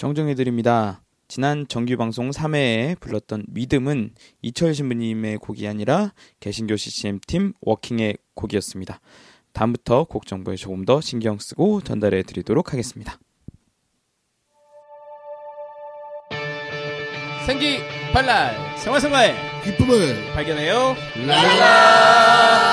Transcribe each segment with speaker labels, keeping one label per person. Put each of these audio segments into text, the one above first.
Speaker 1: 정정해드립니다. 지난 정규 방송 3회에 불렀던 믿음은 이철 신부님의 곡이 아니라 개신교 CCM팀 워킹의 곡이었습니다. 다음부터 곡 정보에 조금 더 신경 쓰고 전달해 드리도록 하겠습니다.
Speaker 2: 생기 발랄 생활생활
Speaker 3: 기쁨을
Speaker 2: 발견해요.
Speaker 3: 랄라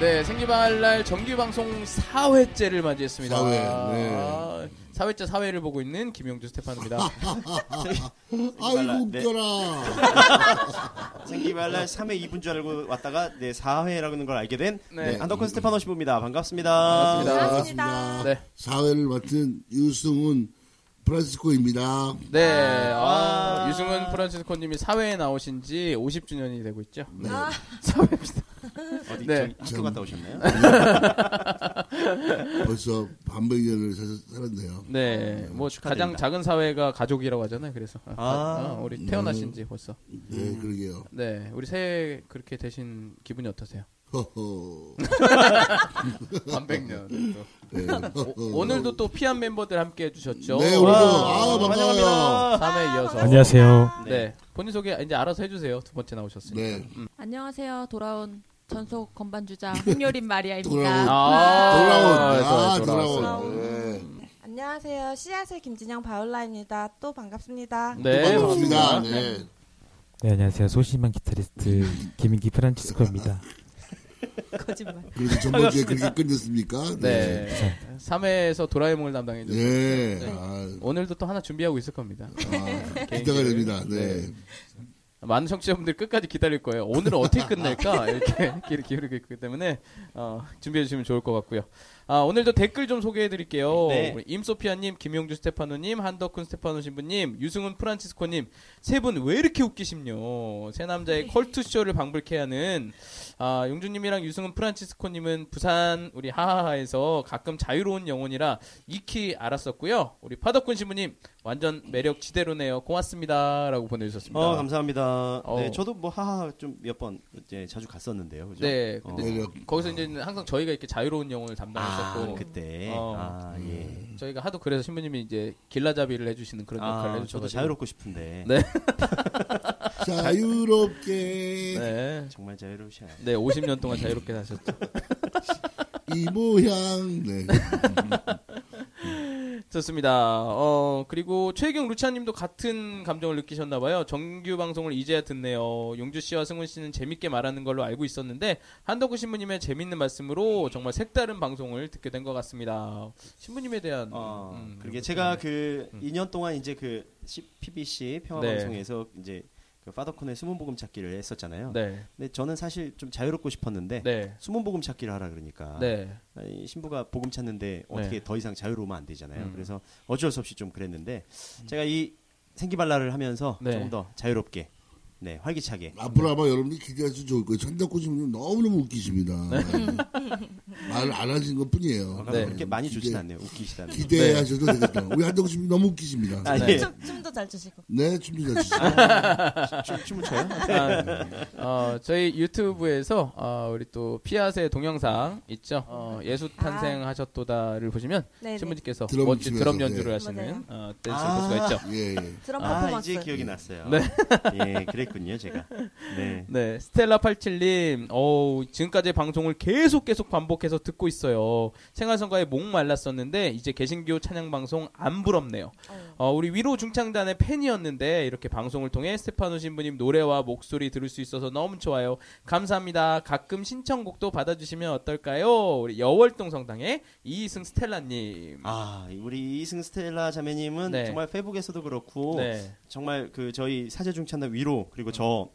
Speaker 2: 네, 생기발랄 정규 방송 4회째를 맞이했습니다.
Speaker 3: 사회, 네.
Speaker 2: 아, 4회째 사회를 보고 있는 김용주 스테파노입니다.
Speaker 3: 아이고
Speaker 4: 네.
Speaker 3: 웃겨라
Speaker 4: 생기발랄 3회 2분 줄 알고 왔다가 네 4회라는 걸 알게 된
Speaker 2: 네.
Speaker 4: 네. 안덕훈 스테파노 신부입니다. 반갑습니다.
Speaker 2: 반갑습니다.
Speaker 3: 반갑습니다
Speaker 2: 네.
Speaker 3: 사회를 맡은 유승훈 프란시스코입니다
Speaker 2: 네, 아, 유승은 프란치스코님이 사회에 나오신 지 50주년이 되고 있죠.
Speaker 3: 네.
Speaker 2: 사회입니다.
Speaker 4: 어디
Speaker 2: 네.
Speaker 4: 학교 갔다 오셨나요?
Speaker 3: 벌써 반백 년을 사- 살았네요
Speaker 2: 네, 뭐
Speaker 4: 축하드립니다.
Speaker 2: 가장 작은 사회가 가족이라고 하잖아요. 그래서 아,
Speaker 4: 아.
Speaker 2: 아, 우리 태어나신 지 벌써.
Speaker 3: 네 그러게요
Speaker 2: 네, 우리 새해 그렇게 되신 기분이 어떠세요?
Speaker 3: 허허
Speaker 2: 반백년. 또.
Speaker 3: 네.
Speaker 2: 오, 오늘도 또 피한 멤버들 함께 해주셨죠.
Speaker 3: 네 오늘도
Speaker 4: 와,
Speaker 3: 아 반가워요
Speaker 4: 환영합니다.
Speaker 2: 3회 이어서.
Speaker 5: 안녕하세요.
Speaker 2: 네. 본인 소개 이제 알아서 해주세요. 두 번째 나오셨으니까.
Speaker 3: 네
Speaker 6: 안녕하세요. 돌아온 전속 건반주자 홍요린 마리아입니다.
Speaker 3: 돌아온
Speaker 2: 아,
Speaker 3: 돌아온 아
Speaker 2: 돌아왔어요.
Speaker 3: 네.
Speaker 7: 안녕하세요. 씨앗의 김진영 바울라입니다. 또 반갑습니다.
Speaker 2: 네,
Speaker 3: 반갑습니다
Speaker 2: 반갑습니다.
Speaker 3: 네.
Speaker 5: 네, 안녕하세요. 소심한 기타리스트 김인기 프란치스코입니다.
Speaker 6: 거짓말.
Speaker 3: 그래서 전번주에 그렇게 끝냈습니까
Speaker 2: 네. 3회에서 도라에몽을 담당해 주셨어요.
Speaker 3: 네.
Speaker 2: 네.
Speaker 3: 아,
Speaker 2: 오늘도 또 하나 준비하고 있을 겁니다.
Speaker 3: 아, 기대가 됩니다. 네.
Speaker 2: 많은 청취자분들 끝까지 기다릴 거예요. 오늘은 어떻게 끝낼까? 이렇게 기를 기울이고 있기 때문에 어, 준비해 주시면 좋을 것 같고요. 아, 오늘도 댓글 좀 소개해 드릴게요.
Speaker 4: 네.
Speaker 2: 우리 임소피아님, 김용주 스테파노님, 한덕훈 스테파노 신부님, 유승훈 프란치스코님 세 분 왜 이렇게 웃기심요? 세 남자의 컬투쇼를 방불케 하는 아, 용주님이랑 유승훈 프란치스코님은 부산 우리 하하하에서 가끔 자유로운 영혼이라 익히 알았었고요. 우리 파덕훈 신부님 완전 매력 지대로네요. 고맙습니다 라고 보내주셨습니다.
Speaker 4: 어 감사합니다.
Speaker 2: 어.
Speaker 4: 네 저도 뭐 하하 좀 몇 번 이제 자주 갔었는데요. 그죠?
Speaker 2: 네,
Speaker 4: 어.
Speaker 2: 거기서 이제 항상 저희가 이렇게 자유로운 영혼을
Speaker 4: 아
Speaker 2: 담당 했었고
Speaker 4: 그때
Speaker 2: 어.
Speaker 4: 아 예.
Speaker 2: 저희가 하도 그래서 신부님이 이제 길라잡이를 해주시는 그런 역할을
Speaker 4: 아
Speaker 2: 해주셔서
Speaker 4: 저도 자유롭고 싶은데
Speaker 2: 네.
Speaker 3: 자유롭게
Speaker 2: 네,
Speaker 4: 정말 자유로우셔야.
Speaker 2: 네, 50년 동안 자유롭게 사셨죠.
Speaker 3: 이 모양 네.
Speaker 2: 좋습니다. 어 그리고 최경 루차님도 같은 감정을 느끼셨나봐요. 정규 방송을 이제야 듣네요. 용주 씨와 승훈 씨는 재밌게 말하는 걸로 알고 있었는데 한덕구 신부님의 재밌는 말씀으로 정말 색다른 방송을 듣게 된 것 같습니다. 신부님에 대한
Speaker 4: 어,
Speaker 2: 음,
Speaker 4: 그러게 제가 그 2년 동안 이제 그 PBC 평화
Speaker 2: 네.
Speaker 4: 방송에서 이제 그 파더콘의 숨은 복음 찾기를 했었잖아요.
Speaker 2: 네,
Speaker 4: 근데 저는 사실 좀 자유롭고 싶었는데
Speaker 2: 네,
Speaker 4: 숨은 복음 찾기를 하라 그러니까
Speaker 2: 네.
Speaker 4: 이 신부가 복음 찾는데 어떻게
Speaker 2: 네.
Speaker 4: 더 이상 자유로우면 안 되잖아요.
Speaker 2: 음.
Speaker 4: 그래서 어쩔 수 없이 좀 그랬는데 제가 이 생기발랄을 하면서
Speaker 2: 네.
Speaker 4: 조금 더 자유롭게 네 활기차게
Speaker 3: 앞으로 아마 여러분이 기대하셔도 좋을 거예요. 천덕구 씨는 너무너무 웃기십니다. 말을 안 하신 것 뿐이에요.
Speaker 4: 네.
Speaker 2: 네.
Speaker 4: 그렇게 많이 좋진
Speaker 3: 기대-
Speaker 4: 않네요. 웃기시다는.
Speaker 3: 기대하셔도 되겠다. 우리 한덕구 씨 너무 웃기십니다.
Speaker 4: 아,
Speaker 2: 네.
Speaker 4: 예.
Speaker 7: 춤, 춤도 잘 추시고.
Speaker 3: 네, 춤도 잘 추시고.
Speaker 4: 춤, 춤을 춰요?
Speaker 2: 아, 어, 저희 유튜브에서 어, 우리 또 피아스의 동영상 있죠. 어, 예수 탄생하셨도다를 보시면
Speaker 7: 네네.
Speaker 2: 신부님께서
Speaker 3: 드럼
Speaker 2: 멋진 드럼
Speaker 3: 네.
Speaker 2: 연주를 하시는
Speaker 7: 맞아요.
Speaker 2: 어, 댄스를
Speaker 4: 아.
Speaker 2: 볼 수가 있죠.
Speaker 3: 예, 예.
Speaker 7: 드럼
Speaker 4: 아,
Speaker 7: 퍼포먼스.
Speaker 4: 이제 기억이 났어요.
Speaker 2: 네.
Speaker 4: 예, 그 랬군요, 제가. 네.
Speaker 2: 네, 스텔라 87님, 어우, 지금까지 방송을 계속 계속 반복해서 듣고 있어요. 생활성가에 목 말랐었는데, 이제 개신교 찬양 방송 안 부럽네요. 어, 우리 위로 중창단의 팬이었는데, 이렇게 방송을 통해 스테파노 신부님 노래와 목소리 들을 수 있어서 너무 좋아요. 감사합니다. 가끔 신청곡도 받아주시면 어떨까요? 우리 여월동 성당의 이승 스텔라님.
Speaker 4: 아, 우리 이승 스텔라 자매님은
Speaker 2: 네.
Speaker 4: 정말 페북에서도 그렇고
Speaker 2: 네.
Speaker 4: 정말 그 저희 사제중찬단 위로 그리고 저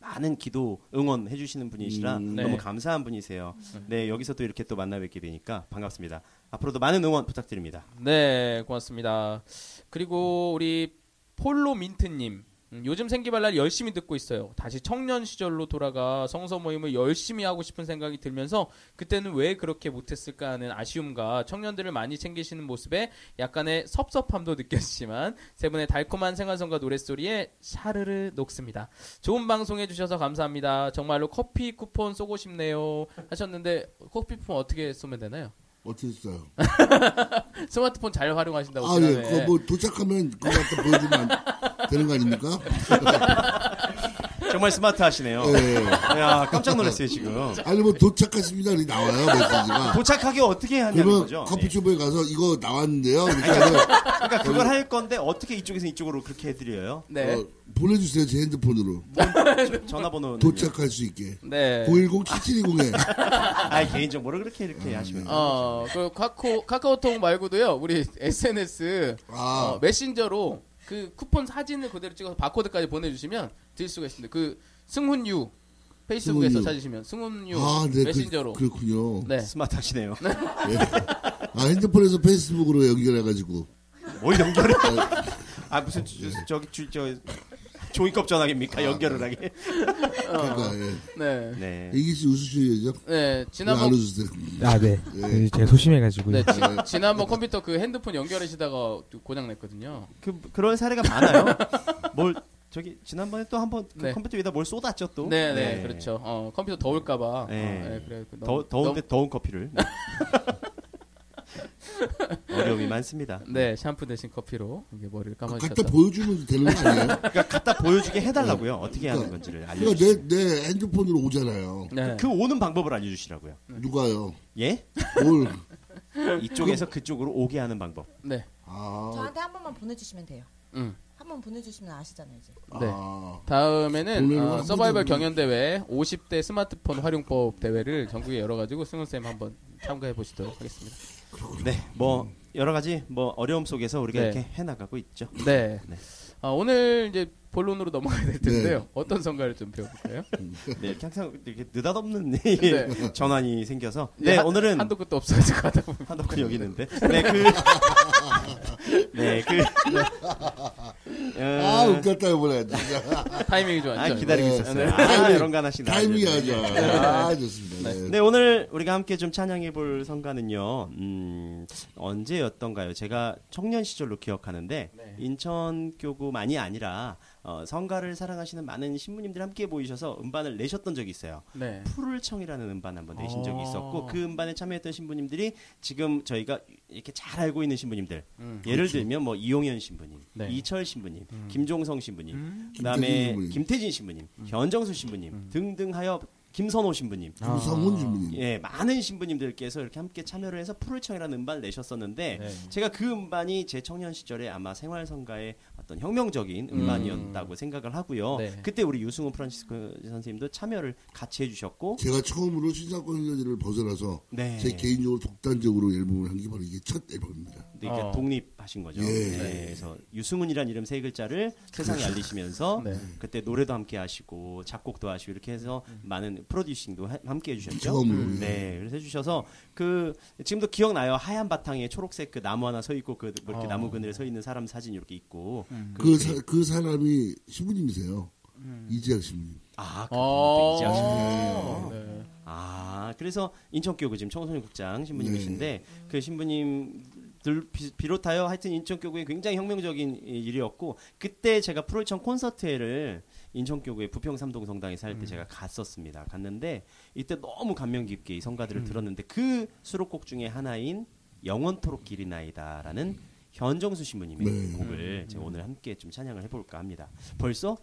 Speaker 4: 많은 기도 응원해 주시는 분이시라
Speaker 3: 음,
Speaker 2: 네.
Speaker 4: 너무 감사한 분이세요. 네, 여기서 또 이렇게 또 만나 뵙게 되니까 반갑습니다. 앞으로도 많은 응원 부탁드립니다.
Speaker 2: 네, 고맙습니다. 그리고 우리 폴로 민트 님. 음, 요즘 생기발랄 열심히 듣고 있어요. 다시 청년 시절로 돌아가 성서 모임을 열심히 하고 싶은 생각이 들면서 그때는 왜 그렇게 못했을까 하는 아쉬움과 청년들을 많이 챙기시는 모습에 약간의 섭섭함도 느꼈지만 세 분의 달콤한 생활성과 노랫소리에 샤르르 녹습니다. 좋은 방송 해주셔서 감사합니다. 정말로 커피 쿠폰 쏘고 싶네요. 하셨는데 커피 쿠폰 어떻게 쏘면 되나요?
Speaker 3: 어떻게 써요?
Speaker 2: 스마트폰 잘 활용하신다고
Speaker 3: 아, 예. 그거 뭐 도착하면 그거 갖다 보여주면 안 되는 거 아닙니까?
Speaker 4: 정말 스마트하시네요.
Speaker 3: 예.
Speaker 4: 야 깜짝 놀랐어요 지금.
Speaker 3: 아니, 뭐 도착하십니다. 이렇게 나와요, 메시지가.
Speaker 4: 도착하게 어떻게 하냐는
Speaker 3: 그러면
Speaker 4: 거죠. 네.
Speaker 3: 커피숍에 가서 이거 나왔는데요. 그러니까
Speaker 4: 그러니까 그걸 할 건데 어떻게 이쪽에서 이쪽으로 그렇게 해드려요?
Speaker 2: 네.
Speaker 3: 어, 보내주세요, 제 핸드폰으로.
Speaker 4: 전화번호는
Speaker 3: 도착할 수 있게.
Speaker 2: 네.
Speaker 3: 010-7720에.
Speaker 4: 아 개인 정보를 그렇게 이렇게 하시면.
Speaker 2: 어, 그 카카오, 카카오톡 말고도요, 우리 SNS,
Speaker 3: 아,
Speaker 2: 어, 메신저로 그 쿠폰 사진을 그대로 찍어서 바코드까지 보내주시면 드릴 수가 있습니다. 그 승훈유, 페이스북에서
Speaker 3: 승훈유.
Speaker 2: 찾으시면 승훈유
Speaker 3: 아, 네.
Speaker 2: 메신저로.
Speaker 3: 그, 렇군요
Speaker 2: 네.
Speaker 4: 스마트하시네요.
Speaker 3: 아, 핸드폰에서 페이스북으로 연결해가지고.
Speaker 4: 뭘 연결을? 아 무슨 저, 저기 주, 저 종이컵 전화기입니까? 연결을 하게.
Speaker 3: 그러니까, 예.
Speaker 2: 네.
Speaker 4: 네.
Speaker 3: 이기 씨 웃으셔야죠.
Speaker 2: 네,
Speaker 3: 왜안
Speaker 2: 지난번,
Speaker 3: 웃으세요?
Speaker 5: 아, 네.
Speaker 3: 예.
Speaker 5: 그 제가 소심해가지고요.
Speaker 2: 네, 지, 지난번 컴퓨터 그 핸드폰 연결하시다가 또 고장냈거든요.
Speaker 4: 그 그런 사례가 많아요. 뭘 저기 지난번에 또 한번 그
Speaker 2: 네.
Speaker 4: 컴퓨터 위에다 뭘 쏟았죠 또.
Speaker 2: 네, 네, 그렇죠. 어, 컴퓨터 더울까봐.
Speaker 4: 네.
Speaker 2: 어, 네, 그래.
Speaker 4: 그더
Speaker 2: 너무-
Speaker 4: 더운데 더운 커피를. 네. 어려움이 많습니다.
Speaker 2: 네, 샴푸 대신 커피로 이게 머리를
Speaker 3: 갖다
Speaker 2: 감아주셨다.
Speaker 3: 보여주면 되는 거 아니에요?
Speaker 4: 그러니까 갖다 보여주게 해달라고요. 어떻게 하는 건지를
Speaker 3: 그러니까
Speaker 4: 알려주세요.
Speaker 3: 내, 내 핸드폰으로 오잖아요.
Speaker 2: 네.
Speaker 4: 그 오는 방법을 알려주시라고요.
Speaker 3: 누가요?
Speaker 4: 예?
Speaker 3: 뭘?
Speaker 4: 이쪽에서 그쪽으로 오게 하는 방법.
Speaker 2: 네.
Speaker 3: 아,
Speaker 7: 저한테 한 번만 보내주시면 돼요.
Speaker 2: 음.
Speaker 7: 한 번 보내주시면 아시잖아요 이제.
Speaker 2: 네.
Speaker 3: 아,
Speaker 2: 다음에는 어,
Speaker 3: 한
Speaker 2: 서바이벌 경연 대회 50대 스마트폰 활용법 대회를 전국에 열어가지고 승훈 쌤 한번 참가해 보시도록 하겠습니다.
Speaker 4: 네, 뭐 여러 가지 뭐 어려움 속에서 우리가
Speaker 2: 네.
Speaker 4: 이렇게 해나가고 있죠.
Speaker 2: 네.
Speaker 4: 네.
Speaker 2: 아, 오늘 이제 본론으로 넘어가야 될 텐데요. 어떤 성가를 좀 배워볼까요?
Speaker 4: 네, 이렇게 항상 이렇게 느닷없는
Speaker 2: 네.
Speaker 4: 전환이 생겨서 네,
Speaker 2: 한-
Speaker 4: 오늘은
Speaker 2: 한도 끝도 없어야지 가다 보면.
Speaker 4: 한덕훈 여기 있는데 네, 그 네, 그 어,
Speaker 3: 아 웃겼다 이번에 진짜.
Speaker 2: 타이밍이 좋았죠.
Speaker 4: 아, 기다리고
Speaker 3: 네.
Speaker 4: 있었어요.
Speaker 2: 네.
Speaker 4: 아, 이런 거 하나씩
Speaker 3: 타이밍이 아주
Speaker 4: 돼.
Speaker 3: 아 좋습니다. 네.
Speaker 4: 네, 오늘 우리가 함께 좀 찬양해 볼 성가는요, 음, 언제였던가요? 제가 청년 시절로 기억하는데,
Speaker 2: 네.
Speaker 4: 인천교구만이 아니라, 어, 성가를 사랑하시는 많은 신부님들 함께 모이셔서 음반을 내셨던 적이 있어요.
Speaker 2: 네.
Speaker 4: 푸를청이라는 음반 한번 내신 적이
Speaker 2: 어.
Speaker 4: 있었고, 그 음반에 참여했던 신부님들이 지금 저희가 이렇게 잘 알고 있는 신부님들,
Speaker 2: 음.
Speaker 4: 예를 들면 뭐 이용현 신부님,
Speaker 2: 네.
Speaker 4: 이철 신부님, 김종성 신부님,
Speaker 2: 음.
Speaker 4: 그다음에
Speaker 3: 김태진 신부님.
Speaker 4: 김태진 신부님, 현정수 신부님 등등하여 김선호 신부님,
Speaker 3: 김성훈 주민님.
Speaker 4: 예, 많은 신부님들께서 이렇게 함께 참여를 해서 푸를청이라는 음반을 내셨었는데
Speaker 2: 네.
Speaker 4: 제가 그 음반이 제 청년 시절에 아마 생활성가의 어떤 혁명적인 음반이었다고 생각을 하고요.
Speaker 2: 네.
Speaker 4: 그때 우리 유승훈 프란치스코 선생님도 참여를 같이 해주셨고,
Speaker 3: 제가 처음으로 신사권 현장을 벗어나서
Speaker 4: 네,
Speaker 3: 제 개인적으로 독단적으로 앨범을 한 게 바로 이게 첫 앨범입니다.
Speaker 4: 네, 이렇게
Speaker 2: 어.
Speaker 4: 독립하신 거죠.
Speaker 3: 예.
Speaker 4: 네, 그래서 유승훈이란 이름 세 글자를 세상에 알리시면서
Speaker 2: 네.
Speaker 4: 그때 노래도 함께 하시고 작곡도 하시고 이렇게 해서 많은 프로듀싱도 하- 함께 해주셨죠.
Speaker 3: 처음으로.
Speaker 2: 음.
Speaker 4: 네, 그래서 해주셔서 그 지금도 기억나요. 하얀 바탕에 초록색 그 나무 하나 서 있고 그뭐 이렇게
Speaker 2: 어.
Speaker 4: 나무 그늘에 서 있는 사람 사진 이렇게 있고.
Speaker 3: 그, 사, 그 사람이 신부님이세요.
Speaker 2: 음.
Speaker 3: 이재학 신부님.
Speaker 4: 아,
Speaker 2: 어.
Speaker 4: 그분도 이제 하시네요.
Speaker 2: 네.
Speaker 4: 아, 그래서 인천교구 지금 청소년 국장 신부님이신데 그 신부님들 비- 비롯하여 하여튼 인천교구의 굉장히 혁명적인 이- 일이었고 그때 제가 프로이천 콘서트회를 인천교구의 부평 삼동 성당에 살때 제가 갔었습니다. 갔는데 이때 너무 감명 깊게 이 성가들을 들었는데 그 수록곡 중에 하나인 영원토록 길이 나이다라는 현정수 신부님의
Speaker 3: 네.
Speaker 4: 곡을 제가 오늘 함께 좀 찬양을 해볼까 합니다. 벌써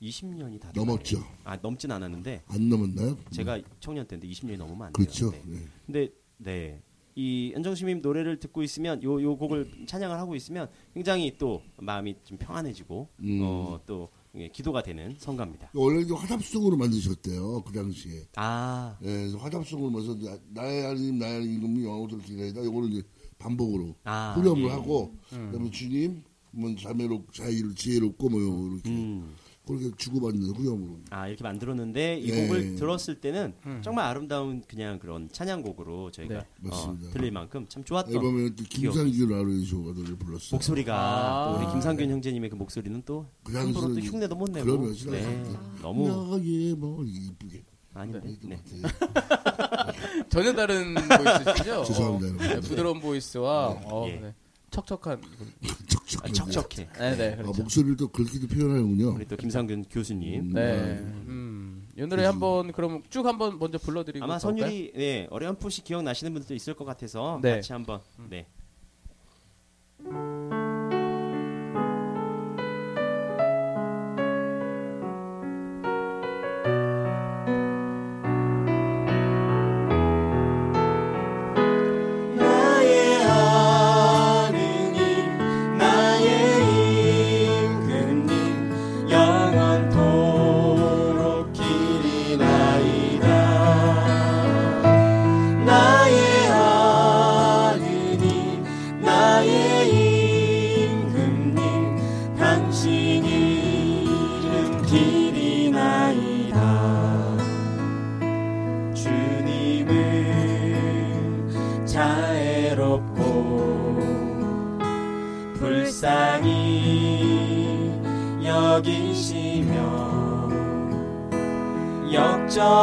Speaker 4: 20년이 다
Speaker 3: 넘었죠.
Speaker 4: 돼가네요. 아 넘진 않았는데
Speaker 3: 안 넘었나요?
Speaker 4: 제가 청년 때인데 20년이 넘으면 안 돼요.
Speaker 3: 그렇죠.
Speaker 4: 네.
Speaker 3: 네.
Speaker 4: 근데 네. 이 현정수님 노래를 듣고 있으면 요 요 곡을 찬양을 하고 있으면 굉장히 또 마음이 좀 평안해지고
Speaker 3: 음.
Speaker 4: 어, 또 예, 기도가 되는 성가입니다.
Speaker 3: 원래 화답송으로 만드셨대요. 그 당시에.
Speaker 4: 아,
Speaker 3: 예, 화답송으로 만서 나의 하나님, 나의 임금이 영원토록 기다리다. 요거는 이제 반복으로
Speaker 4: 아,
Speaker 3: 후렴을
Speaker 4: 예.
Speaker 3: 하고, 그다음에 주님, 뭐 자매롭, 자유롭, 지혜롭고 뭐 이렇게.
Speaker 4: 음.
Speaker 3: 그렇게 주고받는 후렴으로.
Speaker 4: 아 이렇게 만들었는데 이
Speaker 3: 네.
Speaker 4: 곡을 들었을 때는
Speaker 2: 음.
Speaker 4: 정말 아름다운 그냥 그런 찬양곡으로 저희가
Speaker 2: 네.
Speaker 4: 어,
Speaker 3: 맞습니다.
Speaker 4: 들릴 만큼 참 좋았던
Speaker 3: 앨범에는 또 라디오쇼가 노래를 불렀어요.
Speaker 4: 목소리가
Speaker 2: 아.
Speaker 4: 또 우리 김상균 형제님의 그 목소리는
Speaker 3: 또그
Speaker 4: 함부로 또 흉내도 못 내고
Speaker 3: 그러면
Speaker 4: 네. 너무
Speaker 3: 나의 머리 이쁘게
Speaker 4: 아닌데 네.
Speaker 3: 것 같아요.
Speaker 2: 전혀 다른 보이스시죠?
Speaker 3: 죄송합니다,
Speaker 2: 어. 네, 부드러운 보이스와 어,
Speaker 4: 예.
Speaker 2: 네. 척척한.
Speaker 3: 척척.
Speaker 4: 아, 척척해
Speaker 2: 네, 네,
Speaker 3: 아,
Speaker 2: 그렇죠.
Speaker 3: 목소리를 또 그렇게도 표현하는군요.
Speaker 4: 우리 또 김상균 교수님
Speaker 2: 네. 음. 이 노래 한번 그럼 쭉 한번 먼저 불러드리고
Speaker 4: 아마? 선율이 네, 어렴풋이 기억나시는 분들도 있을 것 같아서
Speaker 2: 네.
Speaker 4: 같이 한번 네.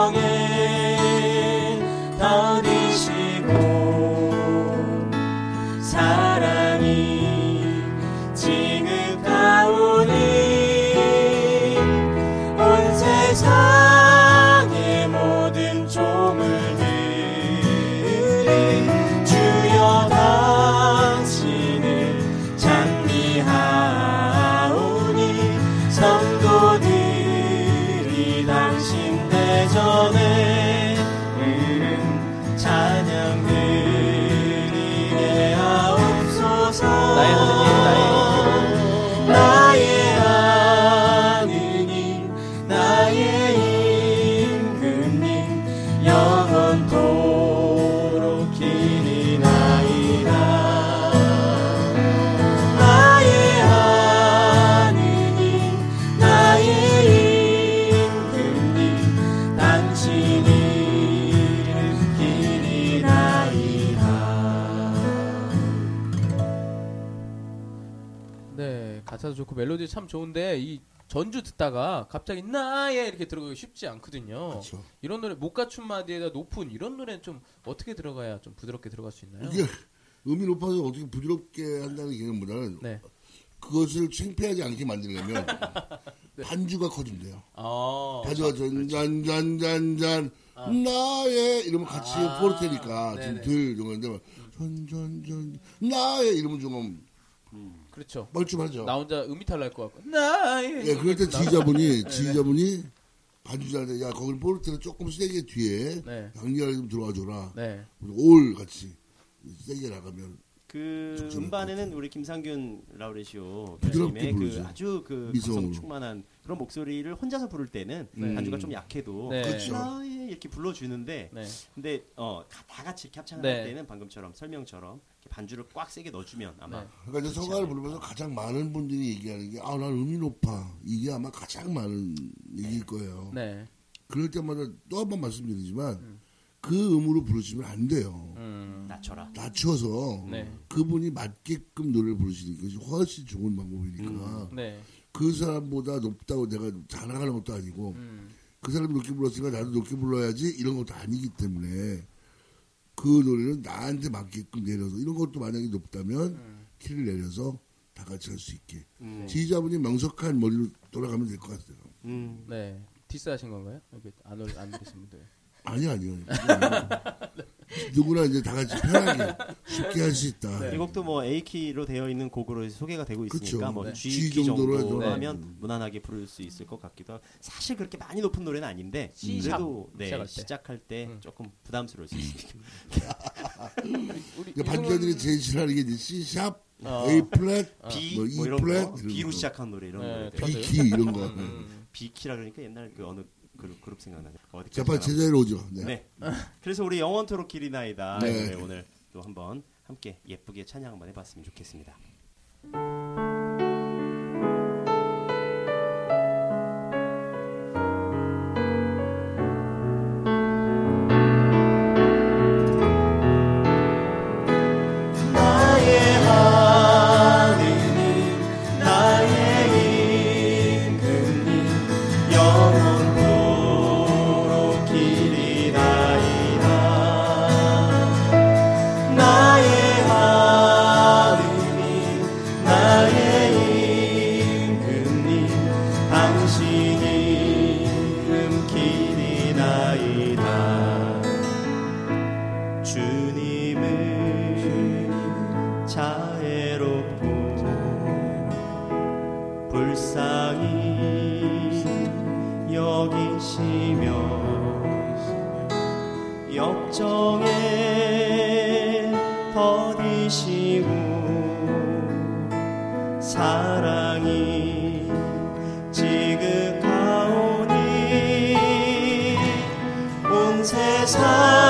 Speaker 4: 역정에
Speaker 2: 가사도 좋고 멜로디 참 좋은데 이 전주 듣다가 갑자기 나의 이렇게 들어가기 쉽지 않거든요.
Speaker 3: 그렇죠.
Speaker 2: 이런 노래 목가춤 마디에다 높은 이런 노래는 좀 어떻게 들어가야 좀 부드럽게 들어갈 수 있나요?
Speaker 3: 이게 음이 높아서 어떻게 부드럽게 한다는 개념보다는
Speaker 2: 네.
Speaker 3: 그것을 창피하지 않게 만들려면 반주가 커지면 돼요.
Speaker 2: 아,
Speaker 3: 반주가 전잔잔잔잔 나의 이러면 같이
Speaker 2: 아,
Speaker 3: 포르테니까
Speaker 2: 네네.
Speaker 3: 좀덜 정한데 전전전 나의 이러면 좀
Speaker 2: 그렇죠.
Speaker 3: 멀쩡하죠.
Speaker 2: 나 혼자 음이탈 날 것 같고 나의
Speaker 3: 예, 그럴 때
Speaker 2: 나-
Speaker 3: 지휘자분이 지휘자분이 반주자한테 야 거기는 포르테를 조금 세게 뒤에
Speaker 2: 네.
Speaker 3: 양리가 좀 들어와 줘라.
Speaker 2: 네.
Speaker 3: 올 같이 세게 나가면
Speaker 4: 그 음반에는 우리 김상균 라우레시오
Speaker 3: 부드럽게
Speaker 4: 교수님의 그
Speaker 3: 부르죠.
Speaker 4: 아주 그
Speaker 3: 미성으로.
Speaker 4: 감성 충만한 그런 목소리를 혼자서 부를 때는
Speaker 2: 네.
Speaker 4: 반주가 좀 약해도
Speaker 2: 네.
Speaker 3: 그렇죠.
Speaker 4: 나의 이렇게 불러주는데
Speaker 2: 네.
Speaker 4: 근데 어, 다, 다 같이 이렇게 합창할
Speaker 2: 네.
Speaker 4: 때는 방금처럼 설명처럼 이렇게 반주를 꽉 세게 넣어주면 아마
Speaker 2: 네.
Speaker 3: 그러니까 이제 성가를 부르면서 가장 많은 분들이 얘기하는 게, 아, 난 음이 높아. 이게 아마 가장 많은 얘기일 거예요.
Speaker 2: 네.
Speaker 3: 그럴 때마다 또 한 번 말씀드리지만, 그 음으로 부르시면 안 돼요.
Speaker 2: 음.
Speaker 4: 낮춰라.
Speaker 3: 낮춰서
Speaker 2: 네.
Speaker 3: 그분이 맞게끔 노래를 부르시는 것이 훨씬 좋은 방법이니까
Speaker 2: 네.
Speaker 3: 그 사람보다 높다고 내가 자랑하는 것도 아니고
Speaker 2: 음.
Speaker 3: 그 사람이 높게 불렀으니까 나도 높게 불러야지 이런 것도 아니기 때문에 그 노래는 나한테 맞게끔 내려서 이런 것도 만약에 높다면 키를 내려서 다 같이 할 수 있게
Speaker 4: 음.
Speaker 3: 지휘자분이 명석한 머리로 돌아가면 될 것 같아요.
Speaker 4: 음.
Speaker 2: 네. 디스하신 건가요? 여기 안 올, 안 오겠습니다.
Speaker 3: 아니 아니요. 누구나 이제 다 같이 편하게 쉽게 할 수 있다.
Speaker 4: 이 곡도 뭐 A 키로 되어 있는 곡으로 소개가 되고 있으니까
Speaker 3: 그쵸.
Speaker 4: 뭐
Speaker 2: 네.
Speaker 4: G
Speaker 3: G
Speaker 4: 키
Speaker 3: 정도로
Speaker 4: 정도
Speaker 3: 해도.
Speaker 4: 하면 무난하게 부를 수 있을 것 같기도 하고 사실 그렇게 많이 높은 노래는 아닌데
Speaker 2: C
Speaker 4: 그래도
Speaker 2: 샵
Speaker 4: 네,
Speaker 2: 시작할 때.
Speaker 4: 시작할 때
Speaker 2: 음.
Speaker 4: 조금 부담스러울 수
Speaker 2: 우리
Speaker 3: 그러니까 반주자들이 제일 싫어하는 게 이제 C 샵,
Speaker 2: 어.
Speaker 3: A 플랫,
Speaker 4: B 뭐뭐
Speaker 3: E 플랫
Speaker 4: 거
Speaker 3: 이런
Speaker 4: B로
Speaker 3: 거.
Speaker 4: 시작한 노래 이런
Speaker 2: 네,
Speaker 4: 노래들
Speaker 2: 저도요.
Speaker 3: B 키 이런 거.
Speaker 2: 음.
Speaker 4: B 키라 그러니까 옛날 그 어느 그룹, 그룹 생각나네
Speaker 3: 자판 제자리로 오죠. 네.
Speaker 4: 네. 그래서 우리 영원토록 길이 나이다
Speaker 3: 네.
Speaker 4: 이 노래 오늘 또 한번 함께 예쁘게 찬양 한번 해봤으면 좋겠습니다. 사랑이 지극하오니 온 세상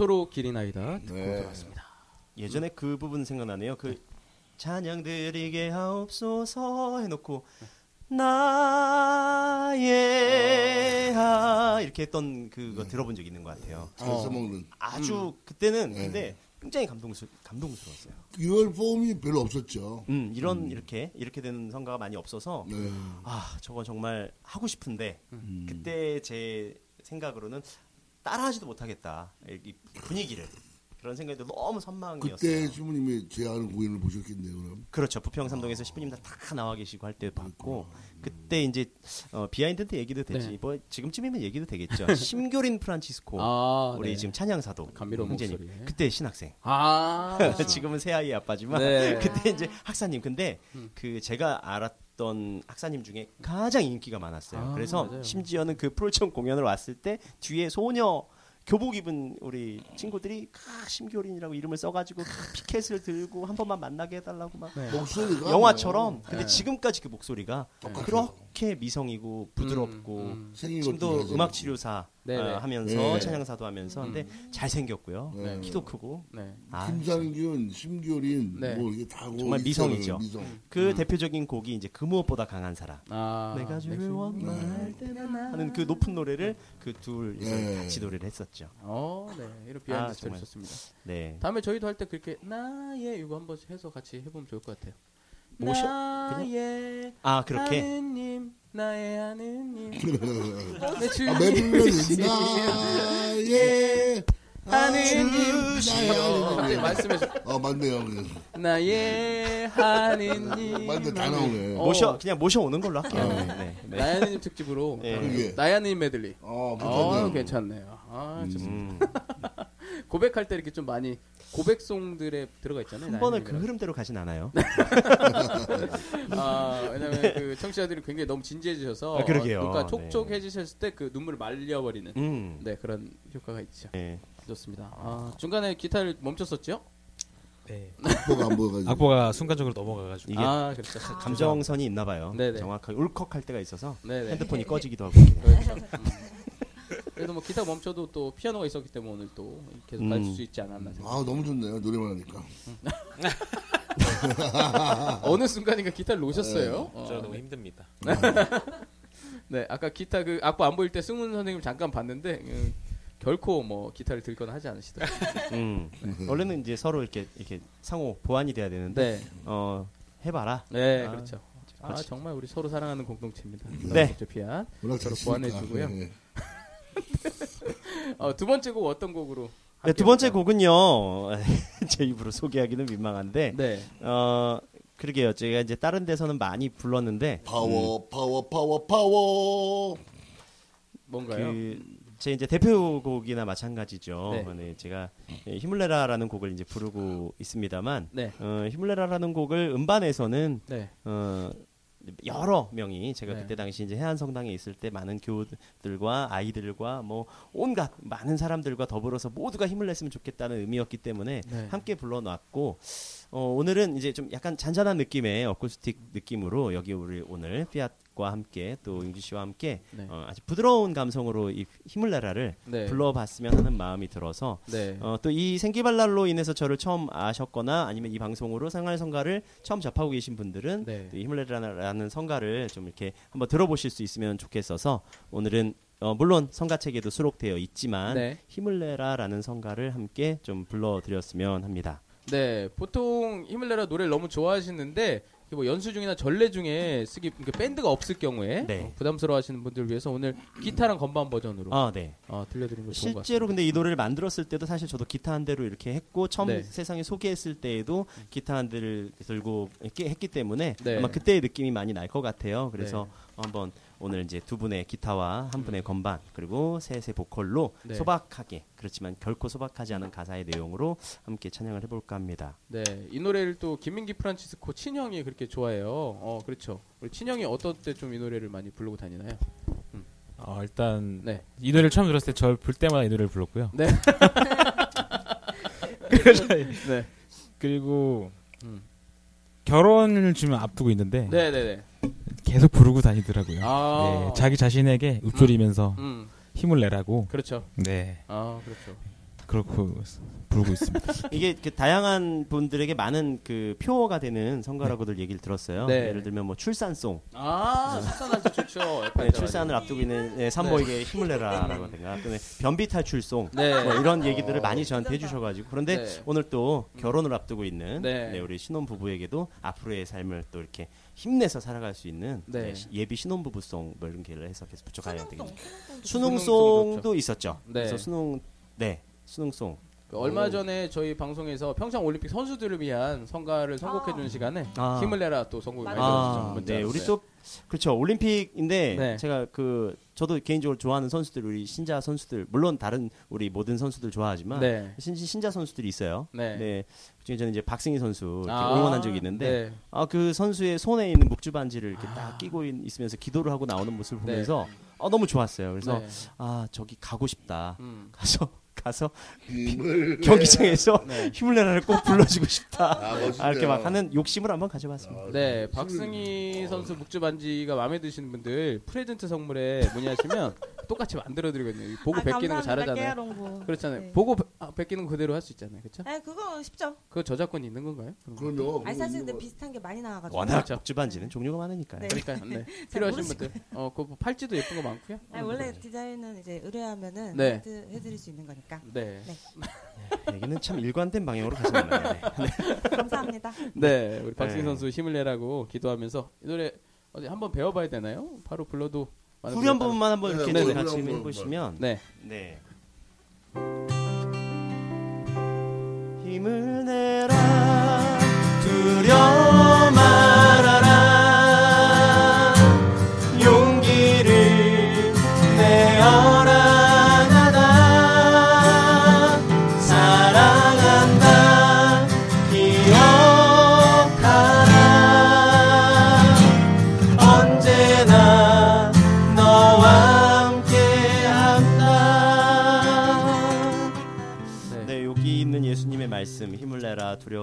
Speaker 2: 영원토록 길이 나이다 듣고
Speaker 3: 네.
Speaker 2: 들어왔습니다.
Speaker 4: 예전에 그 부분 생각나네요. 그 찬양 드리게 하옵소서 해놓고 나의 하 이렇게 했던 그거 들어본 적 있는 것 같아요.
Speaker 3: 잘
Speaker 2: 어.
Speaker 3: 써먹는.
Speaker 4: 아주 그때는
Speaker 3: 네.
Speaker 4: 근데 굉장히 감동스 감동스러웠어요.
Speaker 3: 이월 폼이 별로 없었죠.
Speaker 4: 음, 이런 이렇게 이렇게 되는 성가가 많이 없어서
Speaker 3: 네.
Speaker 4: 아 저거 정말 하고 싶은데
Speaker 3: 음.
Speaker 4: 그때 제 생각으로는 따라하지도 못하겠다 이 분위기를 그런 생각이 너무 선망이었어요.
Speaker 3: 그때 신부님이 제 아는 공연을 보셨겠네요, 그럼.
Speaker 4: 그렇죠. 부평삼동에서 신부님들 다 나와 계시고 할 때 봤고 그때 이제 어, behind 때 얘기도 되지.
Speaker 2: 네.
Speaker 4: 뭐 지금쯤이면 얘기도 되겠죠. 심교린 프란치스코
Speaker 2: 아,
Speaker 4: 우리
Speaker 2: 네.
Speaker 4: 지금 찬양사도
Speaker 2: 감미로운
Speaker 4: 형제님.
Speaker 2: 목소리.
Speaker 4: 그때 신학생.
Speaker 2: 아,
Speaker 4: 지금은 세 아이 아빠지만
Speaker 2: 네.
Speaker 4: 그때 이제 학사님. 근데 그 제가 알았 던 학사님 중에 가장 인기가 많았어요.
Speaker 2: 아,
Speaker 4: 그래서
Speaker 2: 맞아요.
Speaker 4: 심지어는 그 프로청 공연을 왔을 때 뒤에 소녀 교복 입은 우리 친구들이 아, 심교린이라고 이름을 써가지고 피켓을 들고 한 번만 만나게 해달라고 막
Speaker 2: 네.
Speaker 3: 목소리가
Speaker 4: 영화처럼
Speaker 3: 뭐
Speaker 4: 근데
Speaker 2: 네.
Speaker 4: 지금까지 그 목소리가 그렇게 미성이고 부드럽고
Speaker 2: 음, 음.
Speaker 4: 지금도 음악 치료사
Speaker 2: 네 네.
Speaker 4: 어, 하면서
Speaker 3: 네.
Speaker 4: 찬양사도 하면서 근데 잘 생겼고요
Speaker 3: 네.
Speaker 4: 키도 크고
Speaker 2: 네.
Speaker 4: 아,
Speaker 3: 김상균, 심교린,
Speaker 2: 네.
Speaker 3: 뭐 이게 다
Speaker 4: 정말 미성이죠.
Speaker 3: 미성.
Speaker 4: 그 대표적인 곡이 이제 그 무엇보다 강한 사람
Speaker 2: 아,
Speaker 4: 내가
Speaker 2: 네.
Speaker 4: 주를 원할 때나 하는 그 높은 노래를 그
Speaker 3: 네.
Speaker 4: 같이 노래를 했었죠
Speaker 2: 어, 네. 이런 behind
Speaker 4: 아,
Speaker 2: 스토리
Speaker 4: 정말.
Speaker 2: 좋습니다.
Speaker 4: 네
Speaker 2: 다음에 저희도 할 때 그렇게 나의 이거 한번 해서 같이 해보면 좋을 것 같아요.
Speaker 4: 모셔-
Speaker 2: 나의
Speaker 4: 아 그렇게
Speaker 2: 하느님, 나의 하느님, 내
Speaker 3: 아,
Speaker 2: 주님,
Speaker 3: 매불러는 나의
Speaker 2: 하느님,
Speaker 3: 주시여.
Speaker 2: 갑자기 말씀해 주.
Speaker 3: 어, 맞네요.
Speaker 2: 나의 하느님,
Speaker 3: 맞네, 다 나오네.
Speaker 2: 어.
Speaker 4: 모셔 그냥 모셔오는 걸로 할게요 네, 네, 네.
Speaker 2: 나의 하느님 특집으로
Speaker 4: 네.
Speaker 2: 나의 하느님 메들리.
Speaker 3: 어,
Speaker 2: 어,
Speaker 3: 괜찮네요.
Speaker 2: 괜찮네요. 아, 좋습니다.
Speaker 4: 음,
Speaker 2: 고백할 때 이렇게 좀 많이 고백송들에 들어가 있잖아요.
Speaker 4: 한 번을 그. 흐름대로 가진 않아요
Speaker 2: 아, 왜냐면 그 청취자들이 굉장히 너무 진지해지셔서
Speaker 4: 아, 그러게요.
Speaker 2: 어, 그러니까
Speaker 4: 네.
Speaker 2: 촉촉해지셨을 때 그 눈물을 말려버리는
Speaker 4: 음.
Speaker 2: 네 그런 효과가 있죠.
Speaker 4: 네.
Speaker 2: 좋습니다. 아, 중간에 기타를 멈췄었죠?
Speaker 5: 네.
Speaker 3: 악보가 안 보여가지고.
Speaker 5: 악보가 순간적으로 넘어가가지고
Speaker 4: 이게
Speaker 2: 아, 그렇죠.
Speaker 4: 감정선이 있나 봐요.
Speaker 2: 네네.
Speaker 4: 정확하게 울컥할 때가 있어서
Speaker 2: 네네.
Speaker 4: 핸드폰이 꺼지기도 하고.
Speaker 2: 그렇죠. 음. 그래도 뭐 기타 멈춰도 또 피아노가 있었기 때문에 오늘 또 계속
Speaker 4: 음.
Speaker 2: 가르칠 수 있지 않았나 생각.
Speaker 3: 아 너무 좋네요 노래만 하니까.
Speaker 2: 어느 순간인가 기타를 놓으셨어요. 어,
Speaker 5: 저 너무
Speaker 2: 네.
Speaker 5: 힘듭니다.
Speaker 2: 네, 아까 기타 그 악보 안 보일 때 승훈 선생님 잠깐 봤는데 음, 결코 뭐 기타를 들거나 하지 않으시더라고요.
Speaker 4: 음. 원래는 이제 서로 이렇게 이렇게 상호 보완이 돼야 되는데
Speaker 2: 네,
Speaker 4: 어 해봐라.
Speaker 2: 네,
Speaker 4: 아,
Speaker 2: 그렇죠. 아
Speaker 4: 그렇지.
Speaker 2: 정말 우리 서로 사랑하는 공동체입니다.
Speaker 4: 네.
Speaker 3: 잘
Speaker 2: 서로. 보완해주고요.
Speaker 3: 네.
Speaker 2: 어, 두 번째 곡 어떤 곡으로?
Speaker 4: 네, 두 번째 곡은요 제 입으로 소개하기는 민망한데
Speaker 2: 네,
Speaker 4: 어 그러게요. 제가 이제 다른 데서는 많이 불렀는데
Speaker 3: 파워 파워 파워 파워.
Speaker 2: 뭔가요?
Speaker 4: 그 제 이제 대표곡이나 마찬가지죠.
Speaker 2: 네.
Speaker 4: 네, 제가 예, 힘을 내라라는 곡을 이제 부르고 있습니다만
Speaker 2: 네,
Speaker 4: 어, 힘을 내라라는 곡을 음반에서는
Speaker 2: 네,
Speaker 4: 어, 여러 명이 제가
Speaker 2: 네.
Speaker 4: 그때 당시 이제 해안 성당에 있을 때 많은 교우들과 아이들과 뭐 온갖 많은 사람들과 더불어서 모두가 힘을 냈으면 좋겠다는 의미였기 때문에
Speaker 2: 네.
Speaker 4: 함께 불러놨고 어, 오늘은 이제 좀 약간 잔잔한 느낌의 어쿠스틱 느낌으로 여기 우리 오늘 피앗 과 함께 또 윤기 씨와 함께
Speaker 2: 네.
Speaker 4: 어, 아주 부드러운 감성으로 이 힘을 내라를
Speaker 2: 네.
Speaker 4: 불러봤으면 하는 마음이 들어서
Speaker 2: 네.
Speaker 4: 어, 또이 생기발랄로 인해서 저를 처음 아셨거나 아니면 이 방송으로 생활 성가를 처음 접하고 계신 분들은
Speaker 2: 네.
Speaker 4: 또이 힘을 내라는 성가를 좀 이렇게 한번 들어보실 수 있으면 좋겠어서 오늘은 어, 물론 성가책에도 수록되어 있지만
Speaker 2: 네.
Speaker 4: 힘을 내라라는 성가를 함께 좀 불러드렸으면 합니다.
Speaker 2: 네, 보통 힘을 내라 노래를 너무 좋아하시는데 뭐 연수 중이나 전래 중에 쓰기 그러니까 밴드가 없을 경우에
Speaker 4: 네.
Speaker 2: 어, 부담스러워하시는 분들 을 위해서 오늘 기타랑 건반 버전으로
Speaker 4: 아, 네.
Speaker 2: 어, 들려드린 거 좋은 것 같습니다.
Speaker 4: 실제로 근데 이 노래를 만들었을 때도 사실 저도 기타 한 대로 이렇게 했고 처음
Speaker 2: 네.
Speaker 4: 세상에 소개했을 때에도 기타 한 대를 들고 했기 때문에
Speaker 2: 네.
Speaker 4: 아마 그때의 느낌이 많이 날 것 같아요. 그래서 한번 오늘 이제 두 분의 기타와 한 분의 건반 그리고 셋의 보컬로
Speaker 2: 네.
Speaker 4: 소박하게 그렇지만 결코 소박하지 않은 가사의 내용으로 함께 찬양을 해볼까 합니다.
Speaker 2: 네, 이 노래를 또 김민기 프란치스코 친형이 그렇게 좋아해요. 어, 그렇죠. 우리 친형이 어떨 때좀 이 노래를 많이 부르고 다니나요?
Speaker 5: 어, 일단
Speaker 2: 네.
Speaker 5: 이 노래를 처음 들었을 때 저 볼 때마다 이 노래를 불렀고요.
Speaker 2: 네. 네.
Speaker 5: 그리고
Speaker 2: 음.
Speaker 5: 결혼을 지금 앞두고 있는데
Speaker 2: 네, 네, 네.
Speaker 5: 계속 부르고 다니더라고요.
Speaker 2: 아.
Speaker 5: 네, 자기 자신에게 읊조리면서
Speaker 2: 음.
Speaker 5: 힘을 내라고.
Speaker 2: 그렇죠.
Speaker 5: 네,
Speaker 2: 아, 그렇죠.
Speaker 5: 그렇고 부르고 있습니다.
Speaker 4: 이게 그 다양한 분들에게 많은 그 표어가 되는 성가라고들 얘기를 들었어요.
Speaker 2: 네.
Speaker 4: 예를 들면 뭐 출산송,
Speaker 2: 아, 출산할 때 좋죠.
Speaker 4: 네, 출산을 앞두고 있는 네, 산모에게 힘을 내라라고 하든가 또는 변비 탈출송
Speaker 2: 네.
Speaker 4: 뭐 이런 얘기들을 많이 저한테 해주셔가지고 그런데
Speaker 2: 네.
Speaker 4: 오늘 또 결혼을 앞두고 있는
Speaker 2: 네.
Speaker 4: 네, 우리 신혼 부부에게도 앞으로의 삶을 또 이렇게 힘내서 살아갈 수 있는
Speaker 2: 네.
Speaker 4: 네, 시- 예비 신혼 부부송 뭐 이런 게를 해서 계속 붙여가야 되겠죠.
Speaker 2: 수능송도
Speaker 4: 수능송도 있었죠.
Speaker 2: 네.
Speaker 4: 그래서 수능 네 수능송
Speaker 2: 그 얼마 전에 저희 방송에서 평창 올림픽 선수들을 위한 성가를 선곡해 주는 시간에
Speaker 4: 아.
Speaker 2: 힘을 내라 또 선곡을. 해주셨죠.
Speaker 4: 아,
Speaker 2: 문자로.
Speaker 4: 네, 우리 또 그렇죠 올림픽인데
Speaker 2: 네.
Speaker 4: 제가 그 저도 개인적으로 좋아하는 선수들 우리 신자 선수들 물론 다른 우리 모든 선수들 좋아하지만
Speaker 2: 네.
Speaker 4: 신, 신자 선수들이 있어요.
Speaker 2: 네.
Speaker 4: 네. 그중에 저는 이제 박승희 선수 이렇게
Speaker 2: 아,
Speaker 4: 응원한 적이 있는데
Speaker 2: 네.
Speaker 4: 아그 선수의 손에 있는 묵주 반지를 이렇게
Speaker 2: 아.
Speaker 4: 딱 끼고 있, 있으면서 기도를 하고 나오는 모습을
Speaker 2: 네.
Speaker 4: 보면서 아, 너무 좋았어요. 그래서
Speaker 2: 네.
Speaker 4: 아 저기 가고 싶다.
Speaker 2: 음.
Speaker 4: 가서 가서
Speaker 3: 힘을
Speaker 4: 경기장에서
Speaker 2: 네.
Speaker 4: 힘을 내라를 꼭 불러주고 싶다.
Speaker 3: 아.
Speaker 4: 아, 이렇게 막 하는 욕심을 한번 가져봤습니다.
Speaker 2: 네, 박승희 선수 묵주 반지가 마음에 드시는 분들 프레젠트 선물에 문의하시면 똑같이 만들어 드리거든요. 보고
Speaker 7: 아,
Speaker 2: 베끼는 거. 잘하잖아요.
Speaker 7: 깨알홍보.
Speaker 2: 그렇잖아요.
Speaker 7: 네.
Speaker 2: 보고 베- 아, 베끼는 거 그대로 할 수 있잖아요. 그렇죠?
Speaker 7: 네, 그거 쉽죠.
Speaker 2: 그 저작권이 있는 건가요?
Speaker 3: 그럼요.
Speaker 7: 아니 사실
Speaker 3: 그거
Speaker 7: 근데
Speaker 3: 뭐-
Speaker 7: 비슷한 게 많이 나와가지고.
Speaker 4: 워낙
Speaker 2: 그렇죠.
Speaker 4: 묵주 반지는 종류가 많으니까요.
Speaker 7: 네.
Speaker 2: 그러니까 네.
Speaker 7: 잘
Speaker 2: 필요하신. 분들 어, 그 팔찌도 예쁜 거 많고요.
Speaker 7: 아니, 원래 디자인은 이제 의뢰하면은
Speaker 2: 네.
Speaker 7: 해드, 해드릴 수 있는 거니까.
Speaker 2: 네.
Speaker 4: 얘기는 참 일관된 방향으로 가시네요. 네.
Speaker 7: 감사합니다.
Speaker 2: 네, 우리 박승희
Speaker 4: 네.
Speaker 2: 선수 힘을 내라고 기도하면서 이 노래 어디 한번 배워봐야 되나요? 바로 불러도
Speaker 4: 후렴 부분만 한번
Speaker 3: 네,
Speaker 4: 이렇게
Speaker 2: 네, 네.
Speaker 4: 같이
Speaker 3: 후렴 부분.
Speaker 4: 해보시면
Speaker 2: 네,
Speaker 4: 네. 힘을 내라 두려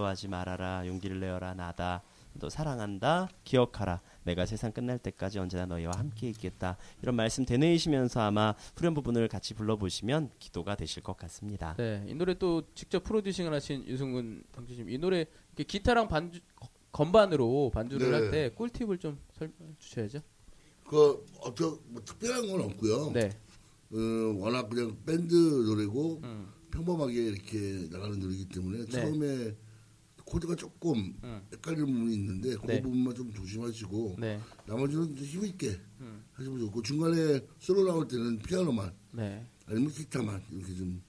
Speaker 4: 두려워하지 말아라 용기를 내어라 나다 또 사랑한다 기억하라 내가 세상 끝날 때까지 언제나 너희와 함께 있겠다 이런 말씀 되뇌이시면서 아마 후렴 부분을 같이 불러보시면 기도가 되실 것 같습니다.
Speaker 2: 네, 이 노래 또 직접 프로듀싱을 하신 유승근 당주님 이 노래 기타랑 반주 건반으로 반주를
Speaker 3: 네.
Speaker 2: 할때 꿀팁을 좀 설명해 주셔야죠.
Speaker 3: 그 어떤 뭐 특별한 건 없고요.
Speaker 2: 네.
Speaker 3: 어, 워낙 그냥 밴드 노래고
Speaker 2: 음.
Speaker 3: 평범하게 이렇게 나가는 노래이기 때문에
Speaker 2: 네.
Speaker 3: 처음에 코드가 조금
Speaker 2: 음.
Speaker 3: 헷갈리는 부분이 있는데 그
Speaker 2: 네.
Speaker 3: 부분만 좀 조심하시고
Speaker 2: 네.
Speaker 3: 나머지는 좀 힘있게
Speaker 2: 음.
Speaker 3: 하시면 좋고 중간에 솔로 나올 때는 피아노만
Speaker 2: 네.
Speaker 3: 아니면 기타만 이렇게 좀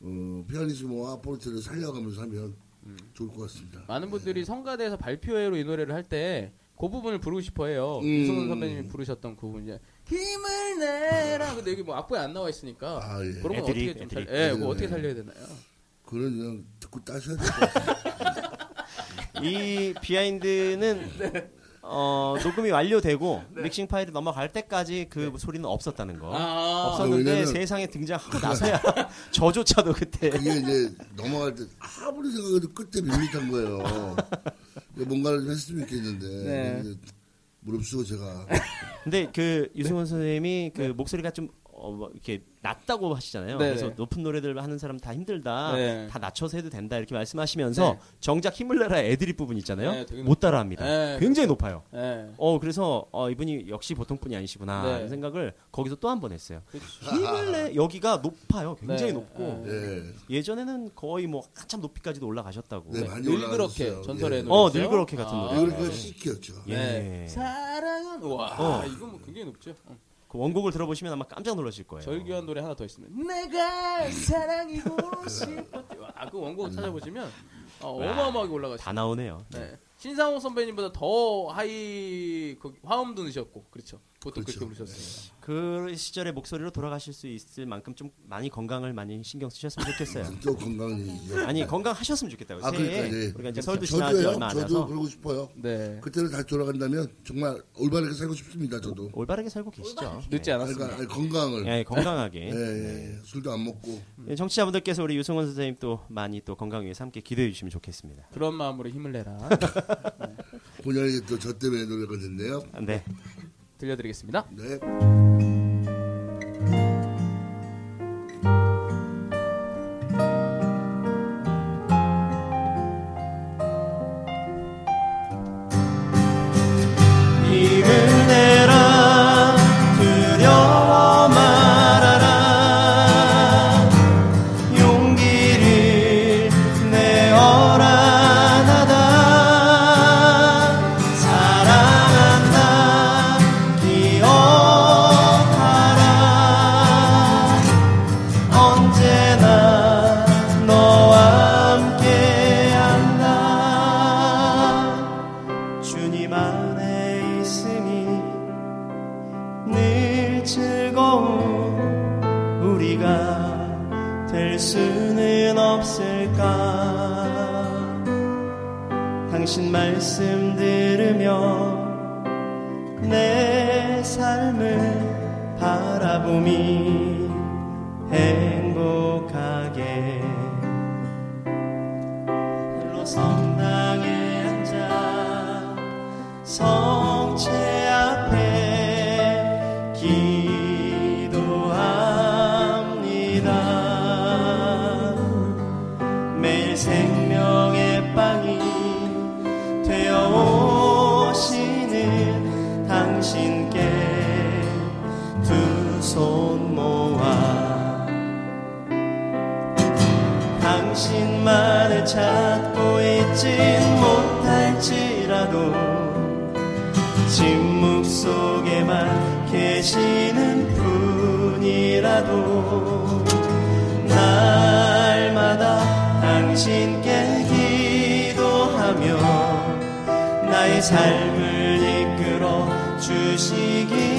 Speaker 3: 어, 피아니스모와 포르테를 살려가면서 하면
Speaker 2: 음.
Speaker 3: 좋을 것 같습니다.
Speaker 2: 많은 분들이 성가대에서 발표회로 이 노래를 할 때 그 부분을 부르고 싶어해요.
Speaker 3: 음.
Speaker 2: 유승훈 선배님이 부르셨던 그 부분 이제 힘을 내라. 근데 여기 뭐 악보에 안 나와 있으니까
Speaker 3: 아, 예.
Speaker 2: 그런 건
Speaker 4: 애드립,
Speaker 2: 어떻게 좀 살. 예, 그거
Speaker 3: 네.
Speaker 2: 어떻게 살려야 되나요?
Speaker 3: 그건 그냥 듣고 따셔야 될 것 같아요.
Speaker 4: 이 비하인드는 어, 녹음이 완료되고 믹싱 파일이 넘어갈 때까지 그 소리는 없었다는 거.
Speaker 2: 아,
Speaker 4: 없었는데
Speaker 3: 왜냐면-
Speaker 4: 세상에 등장하고 나서야 저조차도 그때.
Speaker 3: 그게 이제 넘어갈 때 아무리 생각해도 끝에 밋밋한 거예요. 뭔가를 좀 했으면 좋겠는데
Speaker 2: 네.
Speaker 3: 이제 무릅쓰고 제가.
Speaker 4: 근데 그 유승원 선생님이 그 목소리가 좀 어, 뭐 이렇게 낮다고 하시잖아요.
Speaker 2: 네.
Speaker 4: 그래서 높은 노래들 하는 사람 다 힘들다.
Speaker 2: 네.
Speaker 4: 다 낮춰서 해도 된다. 이렇게 말씀하시면서
Speaker 2: 네.
Speaker 4: 정작 힘을 내라 애드립 부분 있잖아요.
Speaker 2: 네,
Speaker 4: 못 따라합니다.
Speaker 2: 네,
Speaker 4: 굉장히 높아요.
Speaker 2: 예.
Speaker 4: 어 그래서 어, 이분이 역시 보통 분이 아니시구나
Speaker 2: 네.
Speaker 4: 이런 생각을 거기서 또 한 번 했어요.
Speaker 2: 그렇죠.
Speaker 4: 힘을 내 여기가 높아요. 굉장히
Speaker 2: 네.
Speaker 4: 높고
Speaker 3: 예,
Speaker 4: 예전에는 거의 뭐 한참 높이까지도 올라가셨다고.
Speaker 3: 네, 많이
Speaker 2: 늘
Speaker 3: 올라가셨어요.
Speaker 2: 그렇게 전설의
Speaker 3: 예.
Speaker 2: 노래.
Speaker 4: 어, 늘 그렇게 같은 노래.
Speaker 3: 이걸 그 시키였죠.
Speaker 4: 예.
Speaker 2: 네. 사랑은 와
Speaker 4: 어.
Speaker 2: 이거 뭐 굉장히 높죠. 어.
Speaker 4: 그 원곡을 들어보시면 아마 깜짝 놀라실 거예요.
Speaker 2: 절규한 노래 하나 더 있습니다. 내가 사랑이고 싶었지. 와, 그 원곡 찾아보시면 어, 어마어마하게 올라가시죠.
Speaker 4: 다 나오네요.
Speaker 2: 네. 신상호 선배님보다 더 하이 그 화음도 넣으셨고 그렇죠. 보통
Speaker 3: 그렇죠.
Speaker 2: 그렇게 부르셨습니다.
Speaker 4: 그 시절의 목소리로 돌아가실 수 있을 만큼 좀 많이 건강을 많이 신경 쓰셨으면 좋겠어요.
Speaker 3: 또 건강이
Speaker 4: 아니 건강하셨으면 좋겠다고요.
Speaker 3: 아 그러니까 네.
Speaker 4: 우리가 이제 설도 지나지
Speaker 3: 저도요.
Speaker 4: 얼마 안
Speaker 3: 저도
Speaker 4: 해서
Speaker 3: 그러고 싶어요.
Speaker 2: 네.
Speaker 3: 그때는 다시 돌아간다면 정말 올바르게 살고 싶습니다. 저도.
Speaker 4: 올바르게 살고 계시죠.
Speaker 2: 늦지
Speaker 4: 네.
Speaker 2: 않았습니다.
Speaker 3: 그러니까 아니, 건강을
Speaker 4: 예, 건강하게.
Speaker 3: 예, 예, 예. 술도 안 먹고
Speaker 4: 예, 정치자분들께서 우리 유승원 선생님 또 많이 또 건강 위해서 함께 기도해 주시면 좋겠습니다.
Speaker 2: 그런 마음으로 힘을 내라.
Speaker 3: 본연이 또 저 때문에 노력을 했는데요.
Speaker 4: 네.
Speaker 2: 들려드리겠습니다.
Speaker 3: 네.
Speaker 4: 우리가 될 수는 없을까? 당신 말씀 들으며 내 삶을 바라보미. 행 계시는 분이라도 날마다 당신께 기도하며 나의 삶을 이끌어 주시기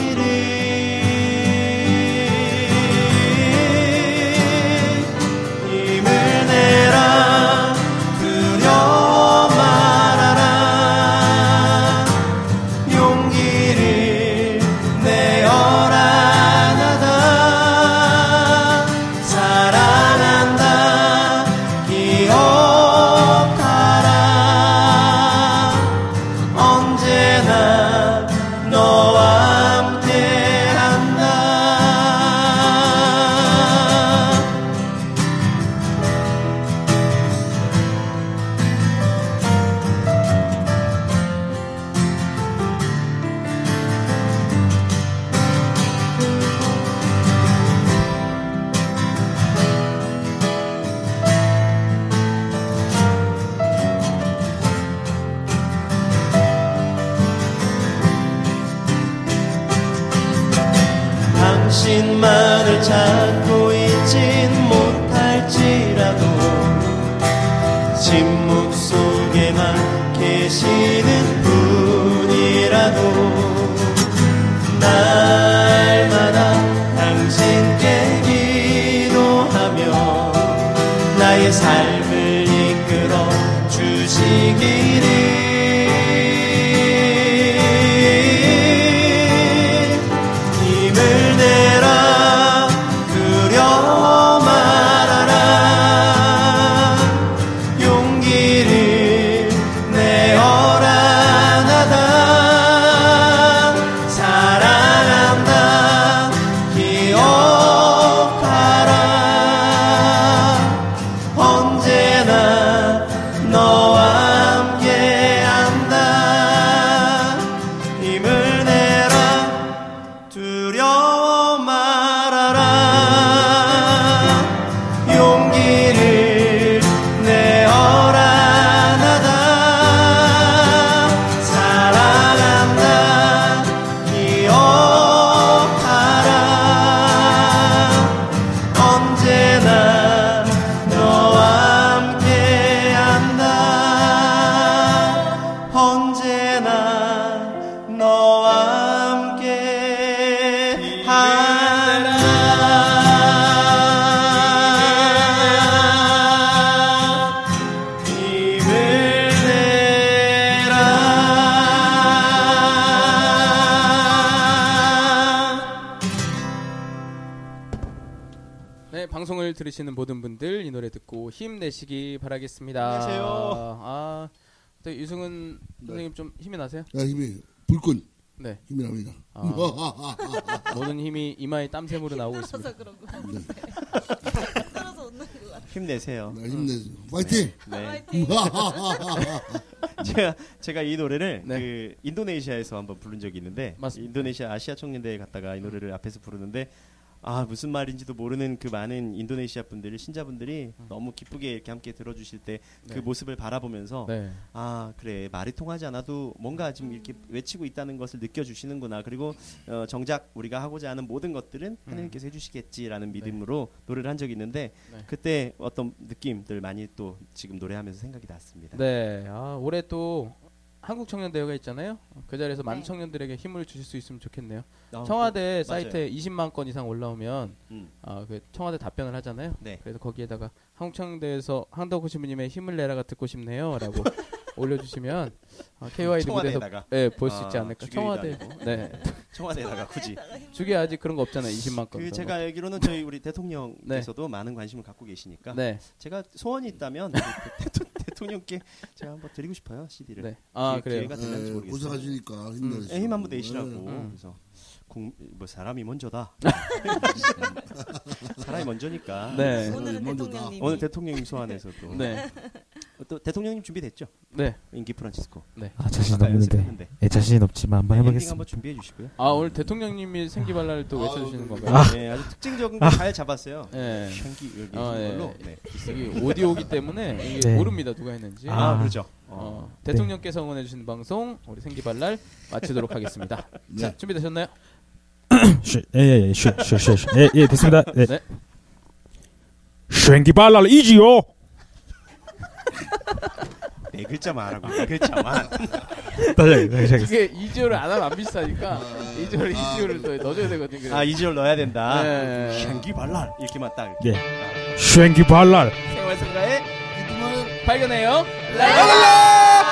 Speaker 4: 당신만을 찾고 있진 못할지라도. 침묵 속에만 계시는
Speaker 2: 바라겠습니다.
Speaker 4: 안녕하세요.
Speaker 2: 아, 또 유승은 선생님 좀 힘이 나세요?
Speaker 3: 야, 힘이, 불끈
Speaker 2: 네.
Speaker 3: 힘이 납니다.
Speaker 2: 아. 모든 힘이 이마에 땀샘으로 나오고 있습니다.
Speaker 7: 그런 거.
Speaker 3: 네.
Speaker 7: 떨어서 웃는 거 같아.
Speaker 4: 힘내세요.
Speaker 3: 나 힘내세요. 파이팅!
Speaker 4: 네.
Speaker 7: 화이팅.
Speaker 4: 제가 제가 이 노래를
Speaker 2: 네.
Speaker 4: 그 인도네시아에서 한번 부른 적이 있는데
Speaker 2: 맞습니다.
Speaker 4: 인도네시아 아시아 청년대회 갔다가 이 노래를 앞에서 부르는데 아 무슨 말인지도 모르는 그 많은 인도네시아 분들이 신자분들이 너무 기쁘게 이렇게 함께 들어주실 때그
Speaker 2: 네.
Speaker 4: 모습을 바라보면서
Speaker 2: 네.
Speaker 4: 아 그래 말이 통하지 않아도 뭔가 지금 이렇게 외치고 있다는 것을 느껴주시는구나 그리고 어, 정작 우리가 하고자 하는 모든 것들은 하나님께서 해주시겠지라는 믿음으로 노래를 한 적이 있는데
Speaker 2: 네.
Speaker 4: 그때 어떤 느낌들 많이 또 지금 노래하면서 생각이 났습니다.
Speaker 2: 네. 아, 올해 또 한국 청년 대회가 있잖아요. 그 자리에서 많은
Speaker 7: 네.
Speaker 2: 청년들에게 힘을 주실 수 있으면 좋겠네요.
Speaker 4: 아,
Speaker 2: 청와대
Speaker 4: 그-
Speaker 2: 사이트에 20만 건 이상 올라오면
Speaker 4: 음.
Speaker 2: 아, 그 청와대 답변을 하잖아요.
Speaker 4: 네.
Speaker 2: 그래서 거기에다가 한국 청년대회에서 한덕호 신부님의 힘을 내라가 듣고 싶네요라고 올려주시면 아, KYD 무대에서
Speaker 4: 청와대에다가
Speaker 2: 네, 볼수
Speaker 4: 아,
Speaker 2: 있지 않을까. 청와대
Speaker 4: 아니고.
Speaker 2: 네
Speaker 4: 청와대에다가 굳이
Speaker 2: 주게 아직 그런 거 없잖아요. 20만 건.
Speaker 4: 그 제가 알기로는 저희 우리 대통령께서도
Speaker 2: 네.
Speaker 4: 많은 관심을 갖고 계시니까
Speaker 2: 네.
Speaker 4: 제가 소원이 있다면 대- 대통령께 제가 한번 드리고 싶어요 CD를.
Speaker 2: 네. 아, 그래요.
Speaker 4: 기회가 되는지
Speaker 3: 네,
Speaker 4: 모르겠어요.
Speaker 3: 고생하시니까 힘내시고.
Speaker 4: 예, 힘 한번 내시라고.
Speaker 2: 음.
Speaker 4: 그래서 국, 뭐 사람이 먼저다. 사람이 먼저니까.
Speaker 2: 네.
Speaker 7: 오늘은
Speaker 3: 먼저다.
Speaker 7: 대통령님이.
Speaker 4: 오늘 대통령님 소환해서 또,
Speaker 2: 네.
Speaker 4: 또 대통령님 준비됐죠?
Speaker 2: 네.
Speaker 4: 인기 프란치스코.
Speaker 5: 아 자신
Speaker 4: 아까
Speaker 5: 없는데.
Speaker 4: 연습했는데.
Speaker 5: 예, 자신 없지만 한번
Speaker 4: 엔딩
Speaker 5: 해보겠습니다.
Speaker 4: 한번 준비해 주시고요.
Speaker 2: 아, 오늘 대통령님이 생기발랄을 또
Speaker 3: 아,
Speaker 2: 외쳐주시는
Speaker 3: 네.
Speaker 2: 건가요?
Speaker 4: 네, 아주 특징적인 거 잘 잡았어요.
Speaker 2: 네.
Speaker 4: 향기 여기
Speaker 2: 아, 예.
Speaker 4: 걸로. 네.
Speaker 2: 여기 오디오기 때문에 이게
Speaker 5: 네.
Speaker 2: 모릅니다. 누가 했는지.
Speaker 4: 아,
Speaker 5: 아.
Speaker 4: 그렇죠.
Speaker 2: 어,
Speaker 4: 어.
Speaker 2: 대통령께서 응원해주신 방송 우리 생기발랄 마치도록 하겠습니다. 자
Speaker 3: 네.
Speaker 2: 준비되셨나요?
Speaker 5: 예예예 쉐쉐쉐 예예 됐습니다. 네.
Speaker 2: 네.
Speaker 5: 쉔기발랄 이지요.
Speaker 4: 네 글자만 하라고. 네 글자만.
Speaker 5: 다시 다시 하겠습니다.
Speaker 2: 그게 2지호를 안 하면 안 비싸니까 2지호를
Speaker 3: 아,
Speaker 2: 2지호를 또 넣어줘야 되거든요.
Speaker 4: 아, 이지를 넣어야 된다.
Speaker 2: 네.
Speaker 4: 향기 발랄 이렇게만 딱. 이렇게.
Speaker 5: 예. 쉔기 발랄.
Speaker 2: 생활성가의
Speaker 3: 이tum을
Speaker 2: 발견해요. 라라라!